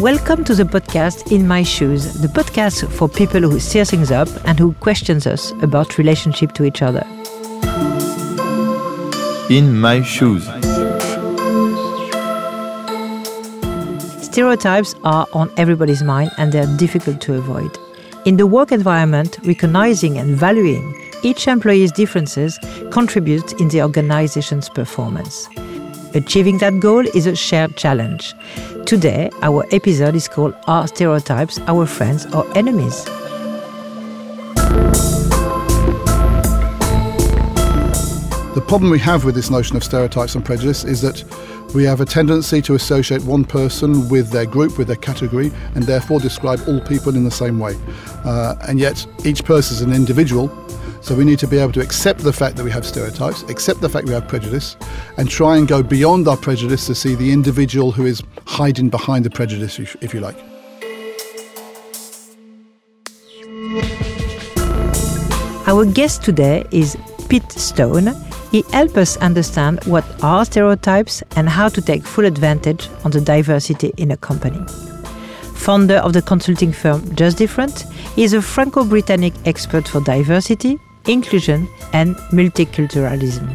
Welcome to the podcast In My Shoes, the podcast for people who stir things up and who questions us about relationship to each other. In My Shoes. Stereotypes are on everybody's mind and they're difficult to avoid. In the work environment, recognizing and valuing each employee's differences contributes in the organization's performance. Achieving that goal is a shared challenge. Today, our episode is called Are Stereotypes Our Friends or Enemies? The problem we have with this notion of stereotypes and prejudice is that we have a tendency to associate one person with their group, with their category, and therefore describe all people in the same way. Uh, and yet, each person is an individual, so we need to be able to accept the fact that we have stereotypes, accept the fact we have prejudice, and try and go beyond our prejudice to see the individual who is hiding behind the prejudice, if, you like. Our guest today is Pete Stone. He helps us understand what are stereotypes and how to take full advantage on the diversity in a company. Founder of the consulting firm Just Different, he is a Franco-Britannic expert for diversity, inclusion and multiculturalism.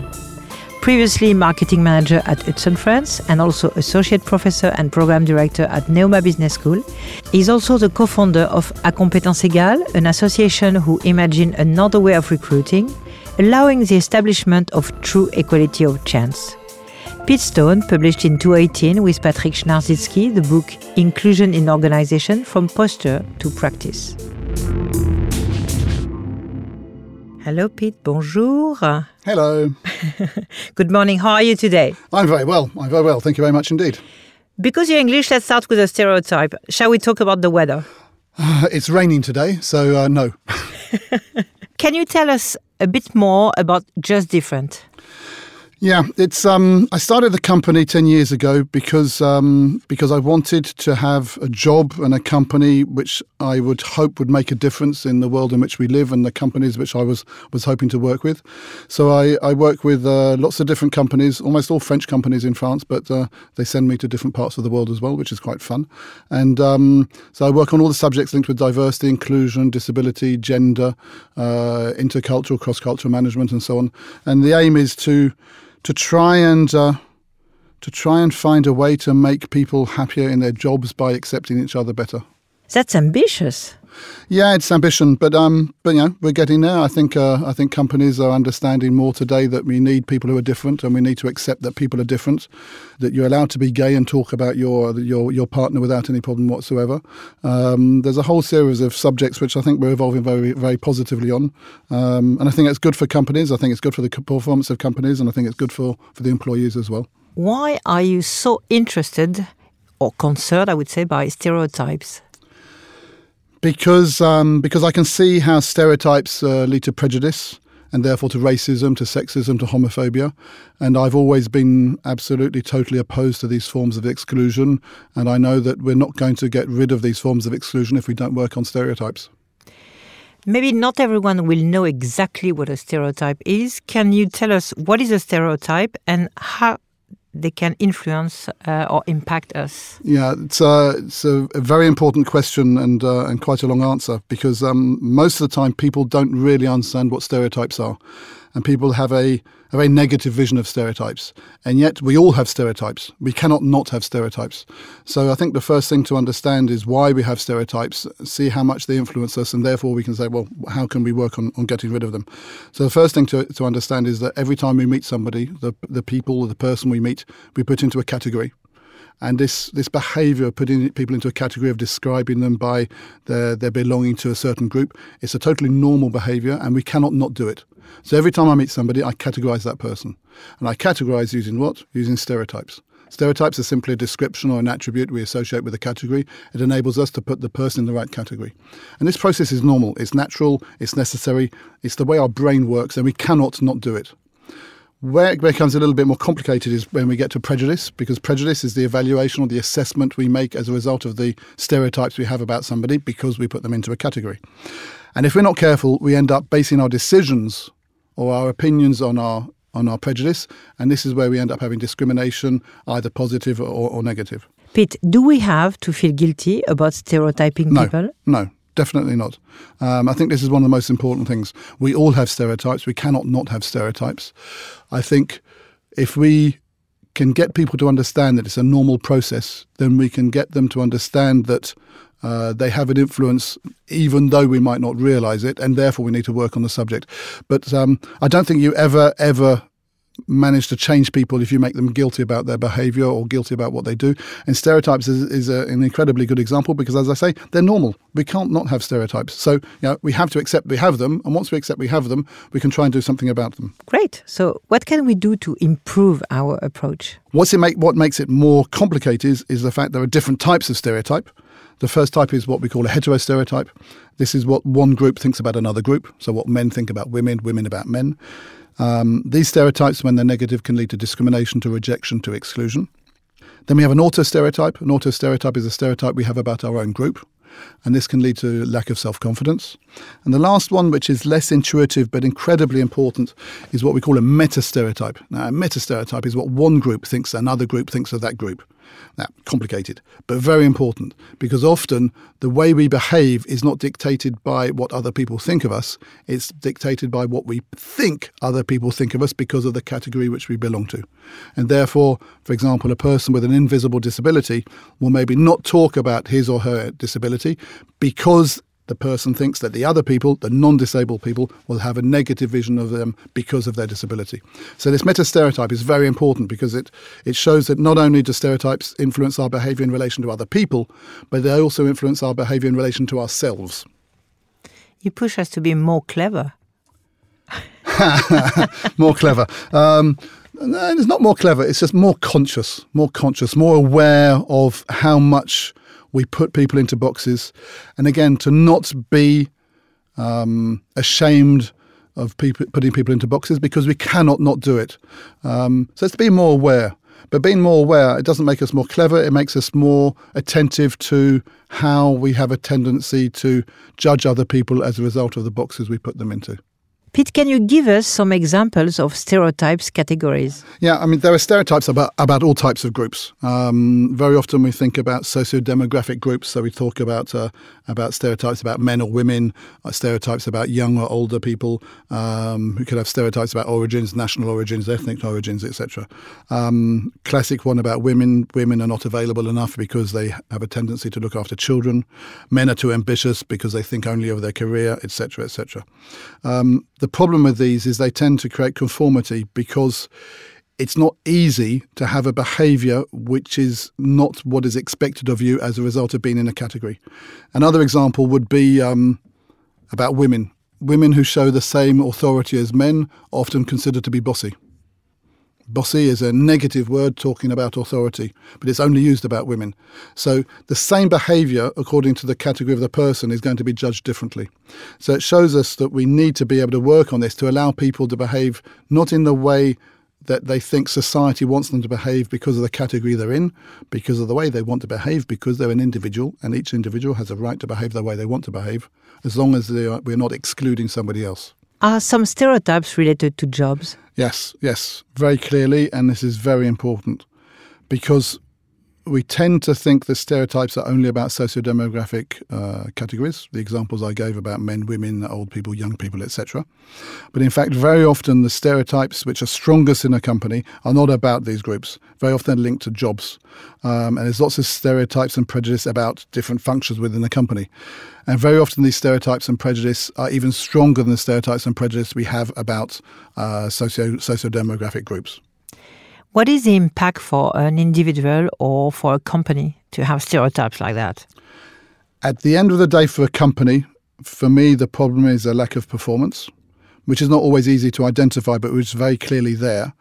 Previously marketing manager at Hudson France and also associate professor and program director at Neoma Business School, he is also the co-founder of A Compétence Égale, an association who imagine another way of recruiting, allowing the establishment of true equality of chance. Pete Stone published in 2018 with Patrick Scharnitzky the book Inclusion in Organization from Posture to Practice. Hello, Pete. Bonjour. Hello. Good morning. How are you today? I'm very well. I'm very well. Thank you very much indeed. Because you're English, let's start with a stereotype. Shall we talk about the weather? it's raining today, so uh, no. Can you tell us a bit more about Just Different? Yeah, it's. Um, I started the company ten years ago because um, because I wanted to have a job and a company which I would hope would make a difference in the world in which we live and the companies which I was was hoping to work with. So I, I work with uh, lots of different companies, almost all French companies in France, but uh, they send me to different parts of the world as well, which is quite fun. And um, so I work on all the subjects linked with diversity, inclusion, disability, gender, uh, intercultural, cross-cultural management, and so on. And the aim is to to try and uh, to try and find a way to make people happier in their jobs by accepting each other better. That's ambitious. Yeah, it's ambition, but um, but you know, we're getting there. I think uh, I think companies are understanding more today that we need people who are different, and we need to accept that people are different. That you're allowed to be gay and talk about your your your partner without any problem whatsoever. Um, there's a whole series of subjects which I think we're evolving very very positively on, um, and I think it's good for companies. I think it's good for the performance of companies, and I think it's good for for the employees as well. Why are you so interested or concerned, I would say, by stereotypes? Because um, because I can see how stereotypes uh, lead to prejudice and therefore to racism, to sexism, to homophobia. And I've always been absolutely, totally opposed to these forms of exclusion. And I know that we're not going to get rid of these forms of exclusion if we don't work on stereotypes. Maybe not everyone will know exactly what a stereotype is. Can you tell us what is a stereotype and how they can influence uh, or impact us? Yeah, it's, it's a, a, very important question and uh, and quite a long answer because um, most of the time people don't really understand what stereotypes are, and people have a a very negative vision of stereotypes. And yet we all have stereotypes. We cannot not have stereotypes. So I think the first thing to understand is why we have stereotypes, see how much they influence us, and therefore we can say, well, how can we work on, on getting rid of them? So the first thing to, to understand is that every time we meet somebody, the, the people or the person we meet, we put into a category. And this, this behaviour of putting people into a category of describing them by their, their belonging to a certain group, it's a totally normal behaviour and we cannot not do it. So every time I meet somebody, I categorize that person. And I categorize using what? Using stereotypes. Stereotypes are simply a description or an attribute we associate with a category. It enables us to put the person in the right category. And this process is normal, it's natural, it's necessary, it's the way our brain works, and we cannot not do it. Where it becomes a little bit more complicated is when we get to prejudice, because prejudice is the evaluation or the assessment we make as a result of the stereotypes we have about somebody because we put them into a category. And if we're not careful, we end up basing our decisions or our opinions on our on our prejudice, and this is where we end up having discrimination, either positive or, or negative. Pete, do we have to feel guilty about stereotyping no, people? No, definitely not. Um, I think this is one of the most important things. We all have stereotypes. We cannot not have stereotypes. I think if we can get people to understand that it's a normal process, then we can get them to understand that uh, they have an influence, even though we might not realize it, and therefore we need to work on the subject. But um, I don't think you ever, ever manage to change people if you make them guilty about their behavior or guilty about what they do. And stereotypes is, is a, an incredibly good example because, as I say, they're normal. We can't not have stereotypes. So you know, we have to accept we have them. And once we accept we have them, we can try and do something about them. Great. So what can we do to improve our approach? What's it make, what makes it more complicated is, is the fact there are different types of stereotype. The first type is what we call a heterostereotype. This is what one group thinks about another group. So what men think about women, women about men. Um, these stereotypes, when they're negative, can lead to discrimination, to rejection, to exclusion. Then we have an auto stereotype. An auto stereotype is a stereotype we have about our own group, and this can lead to lack of self confidence. And the last one, which is less intuitive but incredibly important, is what we call a meta stereotype. Now, a meta stereotype is what one group thinks another group thinks of that group. Now, complicated, but very important because often the way we behave is not dictated by what other people think of us, it's dictated by what we think other people think of us because of the category which we belong to. And therefore, for example, a person with an invisible disability will maybe not talk about his or her disability because the person thinks that the other people, the non disabled people, will have a negative vision of them because of their disability. So, this meta stereotype is very important because it, it shows that not only do stereotypes influence our behavior in relation to other people, but they also influence our behavior in relation to ourselves. You push us to be more clever. more clever. Um, no, it's not more clever, it's just more conscious, more conscious, more aware of how much we put people into boxes. And again, to not be um, ashamed of people, putting people into boxes because we cannot not do it. Um, so it's to be more aware. But being more aware, it doesn't make us more clever. It makes us more attentive to how we have a tendency to judge other people as a result of the boxes we put them into. Pete, can you give us some examples of stereotypes categories? Yeah, I mean, there are stereotypes about, about all types of groups. Um, very often we think about socio-demographic groups, so we talk about uh, about stereotypes about men or women, uh, stereotypes about young or older people. Um, could have stereotypes about origins, national origins, ethnic origins, etc. Um, classic one about women: women are not available enough because they have a tendency to look after children. Men are too ambitious because they think only of their career, etc., etc. The problem with these is they tend to create conformity because it's not easy to have a behavior which is not what is expected of you as a result of being in a category. Another example would be um, about women. Women who show the same authority as men often considered to be bossy. Bossy is a negative word talking about authority, but it's only used about women. So the same behaviour, according to the category of the person, is going to be judged differently. So it shows us that we need to be able to work on this to allow people to behave not in the way that they think society wants them to behave because of the category they're in, because of the way they want to behave, because they're an individual, and each individual has a right to behave the way they want to behave, as long as are, we're not excluding somebody else. Are some stereotypes related to jobs? Yes, yes, very clearly, and this is very important because we tend to think the stereotypes are only about socio-demographic uh, categories, the examples I gave about men, women, old people, young people, etc. But in fact, very often the stereotypes which are strongest in a company are not about these groups. Very often linked to jobs. Um, and there's lots of stereotypes and prejudice about different functions within the company. And very often these stereotypes and prejudice are even stronger than the stereotypes and prejudice we have about uh, socio socio-demographic groups. What is the impact for an individual or for a company to have stereotypes like that? At the end of the day, for a company, for me, the problem is a lack of performance, which is not always easy to identify, but is very clearly there.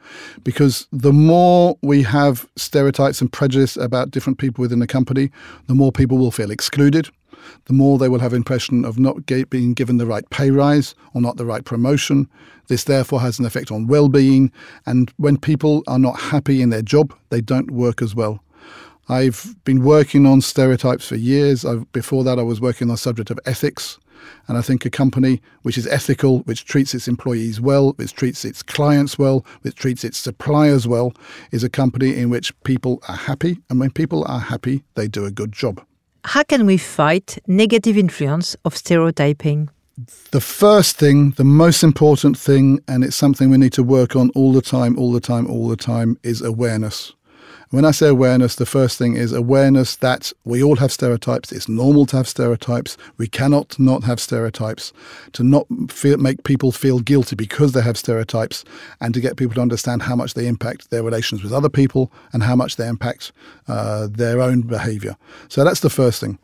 Because the more we have stereotypes and prejudice about different people within the company, the more people will feel excluded, the more they will have impression of not being given the right pay rise or not the right promotion. This therefore has an effect on well-being, and when people are not happy in their job, they don't work as well. I've been working on stereotypes for years. I've, before that, I was working on the subject of ethics. And I think a company which is ethical, which treats its employees well, which treats its clients well, which treats its suppliers well, is a company in which people are happy. And when people are happy, they do a good job. How can we fight negative influence of stereotyping? The first thing, the most important thing, and it's something we need to work on all the time, all the time, all the time, is awareness. When I say awareness, the first thing is awareness that we all have stereotypes. It's normal to have stereotypes. We cannot not have stereotypes. To not feel, make people feel guilty because they have stereotypes, and to get people to understand how much they impact their relations with other people and how much they impact uh, their own behaviour. So that's the first thing.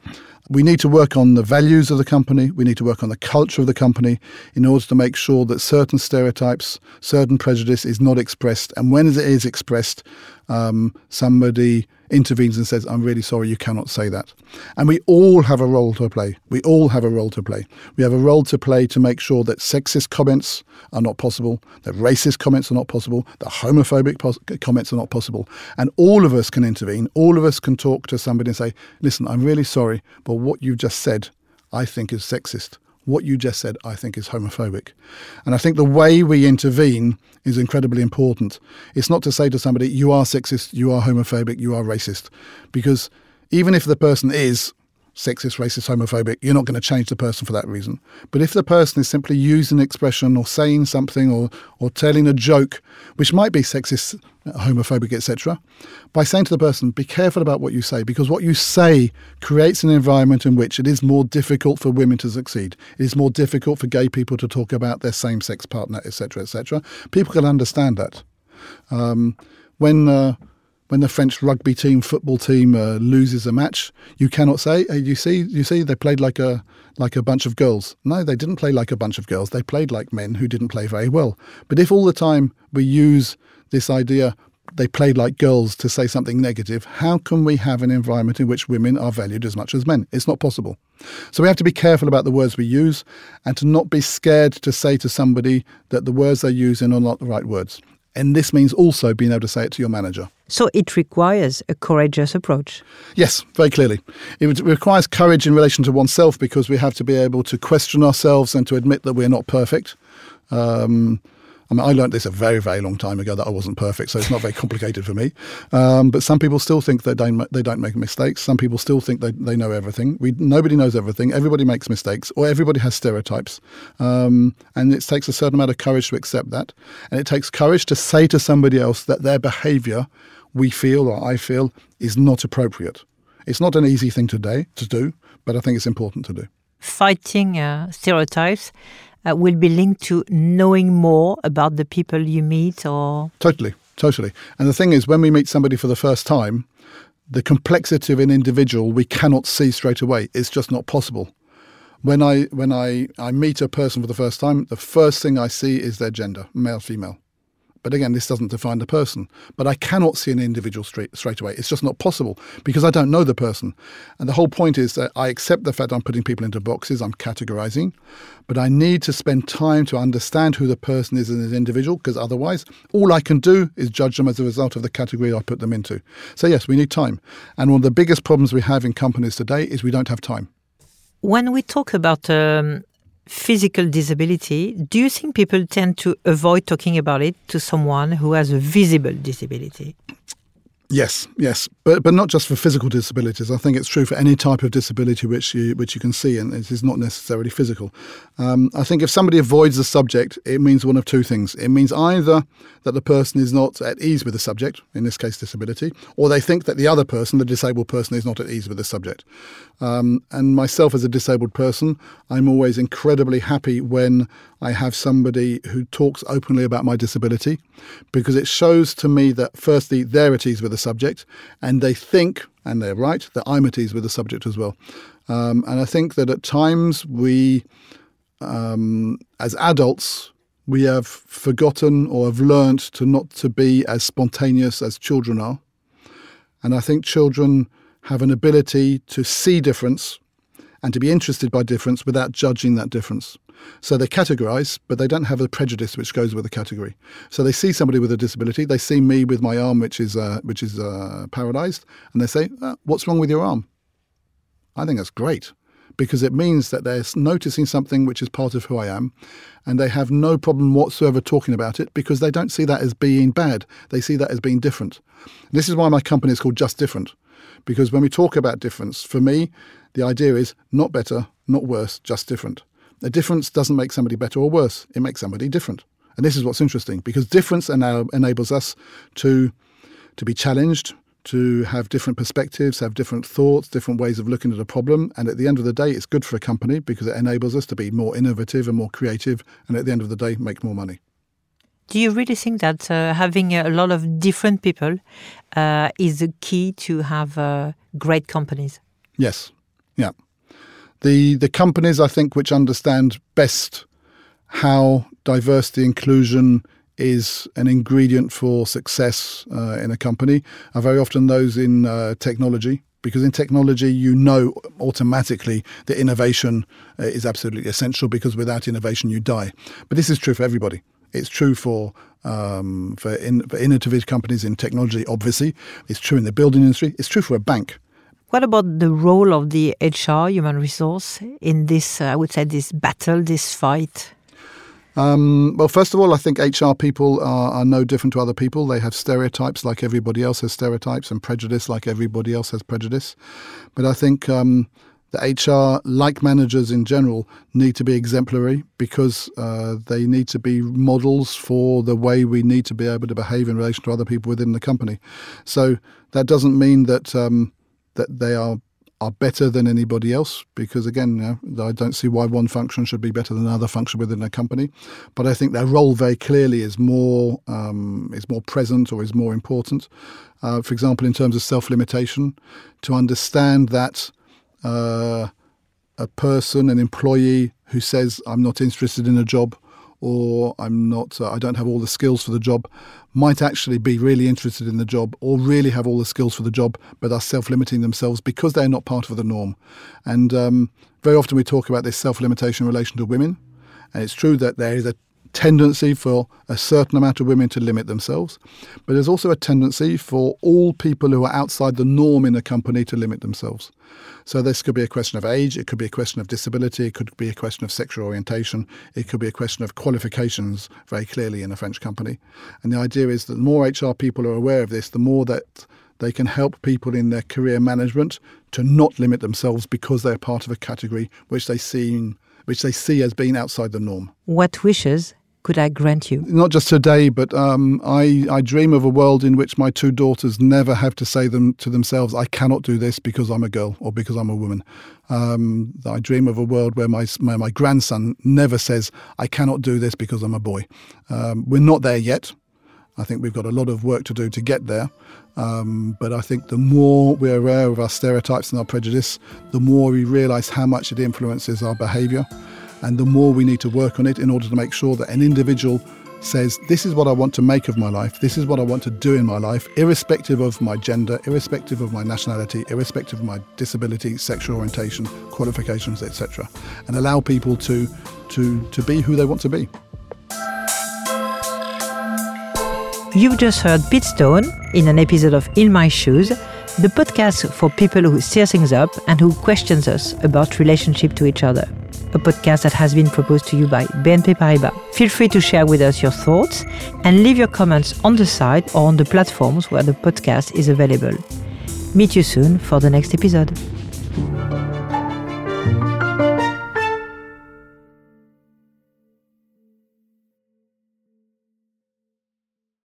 We need to work on the values of the company. We need to work on the culture of the company in order to make sure that certain stereotypes, certain prejudice is not expressed. And when it is expressed, um, somebody intervenes and says, I'm really sorry, you cannot say that. And we all have a role to play. We all have a role to play. We have a role to play to make sure that sexist comments are not possible, that racist comments are not possible, that homophobic pos- comments are not possible. And all of us can intervene. All of us can talk to somebody and say, listen, I'm really sorry, but what you've just said, I think is sexist what you just said, I think, is homophobic. And I think the way we intervene is incredibly important. It's not to say to somebody, you are sexist, you are homophobic, you are racist. Because even if the person is sexist, racist, homophobic, you're not going to change the person for that reason. But if the person is simply using an expression or saying something or, or telling a joke, which might be sexist, homophobic, etc., by saying to the person, be careful about what you say, because what you say creates an environment in which it is more difficult for women to succeed. It is more difficult for gay people to talk about their same sex partner, etc., etc. People can understand that. Um, when uh, when the French rugby team, football team uh, loses a match, you cannot say, hey, "You see, you see, they played like a like a bunch of girls." No, they didn't play like a bunch of girls. They played like men who didn't play very well. But if all the time we use this idea, they played like girls to say something negative, how can we have an environment in which women are valued as much as men? It's not possible. So we have to be careful about the words we use and to not be scared to say to somebody that the words they're using are not the right words. And this means also being able to say it to your manager. So it requires a courageous approach. Yes, very clearly. It requires courage in relation to oneself because we have to be able to question ourselves and to admit that we're not perfect. Um, I mean, I learned this a very, very long time ago that I wasn't perfect, so it's not very complicated for me. Um, but some people still think they don't they don't make mistakes. Some people still think they, they know everything. We nobody knows everything. Everybody makes mistakes, or everybody has stereotypes. Um, and it takes a certain amount of courage to accept that, and it takes courage to say to somebody else that their behaviour, we feel or I feel, is not appropriate. It's not an easy thing today to do, but I think it's important to do. Fighting uh, stereotypes uh, will be linked to knowing more about the people you meet or totally totally and the thing is when we meet somebody for the first time the complexity of an individual we cannot see straight away it's just not possible when i when i i meet a person for the first time the first thing i see is their gender male female but again, this doesn't define the person. But I cannot see an individual straight, straight away. It's just not possible because I don't know the person. And the whole point is that I accept the fact I'm putting people into boxes, I'm categorizing, but I need to spend time to understand who the person is as an individual because otherwise, all I can do is judge them as a result of the category I put them into. So, yes, we need time. And one of the biggest problems we have in companies today is we don't have time. When we talk about um, physical disability, do you think people tend to avoid talking about it to someone who has a visible disability? Yes, yes, but but not just for physical disabilities. I think it's true for any type of disability which you which you can see, and it is not necessarily physical. Um, I think if somebody avoids the subject, it means one of two things. It means either that the person is not at ease with the subject, in this case disability, or they think that the other person, the disabled person, is not at ease with the subject. Um, and myself as a disabled person, I'm always incredibly happy when I have somebody who talks openly about my disability because it shows to me that, firstly, they're at ease with the subject and they think, and they're right, that I'm at ease with the subject as well. Um, and I think that at times we, um, as adults, we have forgotten or have learnt to not to be as spontaneous as children are. And I think children have an ability to see difference and to be interested by difference without judging that difference. So they categorize, but they don't have a prejudice which goes with the category. So they see somebody with a disability, they see me with my arm which is uh, which is uh, paralyzed, and they say, uh, "What's wrong with your arm?" I think that's great because it means that they're noticing something which is part of who I am and they have no problem whatsoever talking about it because they don't see that as being bad. They see that as being different. This is why my company is called Just Different because when we talk about difference, for me, the idea is not better, not worse, just different. A difference doesn't make somebody better or worse, it makes somebody different. And this is what's interesting because difference enables us to, to be challenged, to have different perspectives, have different thoughts, different ways of looking at a problem. And at the end of the day, it's good for a company because it enables us to be more innovative and more creative. And at the end of the day, make more money. Do you really think that uh, having a lot of different people uh, is the key to have uh, great companies? Yes. Yeah. The the companies I think which understand best how diversity inclusion is an ingredient for success uh, in a company are very often those in uh, technology. Because in technology you know automatically that innovation uh, is absolutely essential because without innovation you die. But this is true for everybody. It's true for um, for, in, for innovative companies in technology obviously. It's true in the building industry. It's true for a bank what about the role of the HR, human resource, in this, uh, I would say, this battle, this fight? Um, well, first of all, I think HR people are, are, no different to other people. They have stereotypes like everybody else has stereotypes and prejudice like everybody else has prejudice. But I think um, the HR, like managers in general, need to be exemplary because uh, they need to be models for the way we need to be able to behave in relation to other people within the company. So that doesn't mean that um, that they are are better than anybody else because again you know, I don't see why one function should be better than another function within a company. But I think their role very clearly is more um, is more present or is more important. Uh, for example in terms of self-limitation to understand that uh, a person an employee who says I'm not interested in a job or I'm not, uh, I don't have all the skills for the job, might actually be really interested in the job or really have all the skills for the job, but are self limiting themselves because they're not part of the norm. And um, very often we talk about this self limitation in relation to women. And it's true that there is a tendency for a certain amount of women to limit themselves, but there's also a tendency for all people who are outside the norm in a company to limit themselves. So this could be a question of age, it could be a question of disability, it could be a question of sexual orientation, it could be a question of qualifications very clearly in a French company. And the idea is that the more HR people are aware of this, the more that they can help people in their career management to not limit themselves because they're part of a category which they see which they see as being outside the norm. What wishes could I grant you? Not just today, but um, I, I dream of a world in which my two daughters never have to say them to themselves, I cannot do this because I'm a girl or because I'm a woman. Um, I dream of a world where my, my, my, grandson never says, I cannot do this because I'm a boy. Um, we're not there yet. I think we've got a lot of work to do to get there. Um, but I think the more we're aware of our stereotypes and our prejudice, the more we realise how much it influences our behaviour and the more we need to work on it in order to make sure that an individual says, This is what I want to make of my life, this is what I want to do in my life, irrespective of my gender, irrespective of my nationality, irrespective of my disability, sexual orientation, qualifications, etc. And allow people to, to, to be who they want to be. You've just heard Pete Stone in an episode of In My Shoes, the podcast for people who stir things up and who questions us about relationship to each other a podcast that has been proposed to you by BNP Paribas. Feel free to share with us your thoughts and leave your comments on the site or on the platforms where the podcast is available. Meet you soon for the next episode.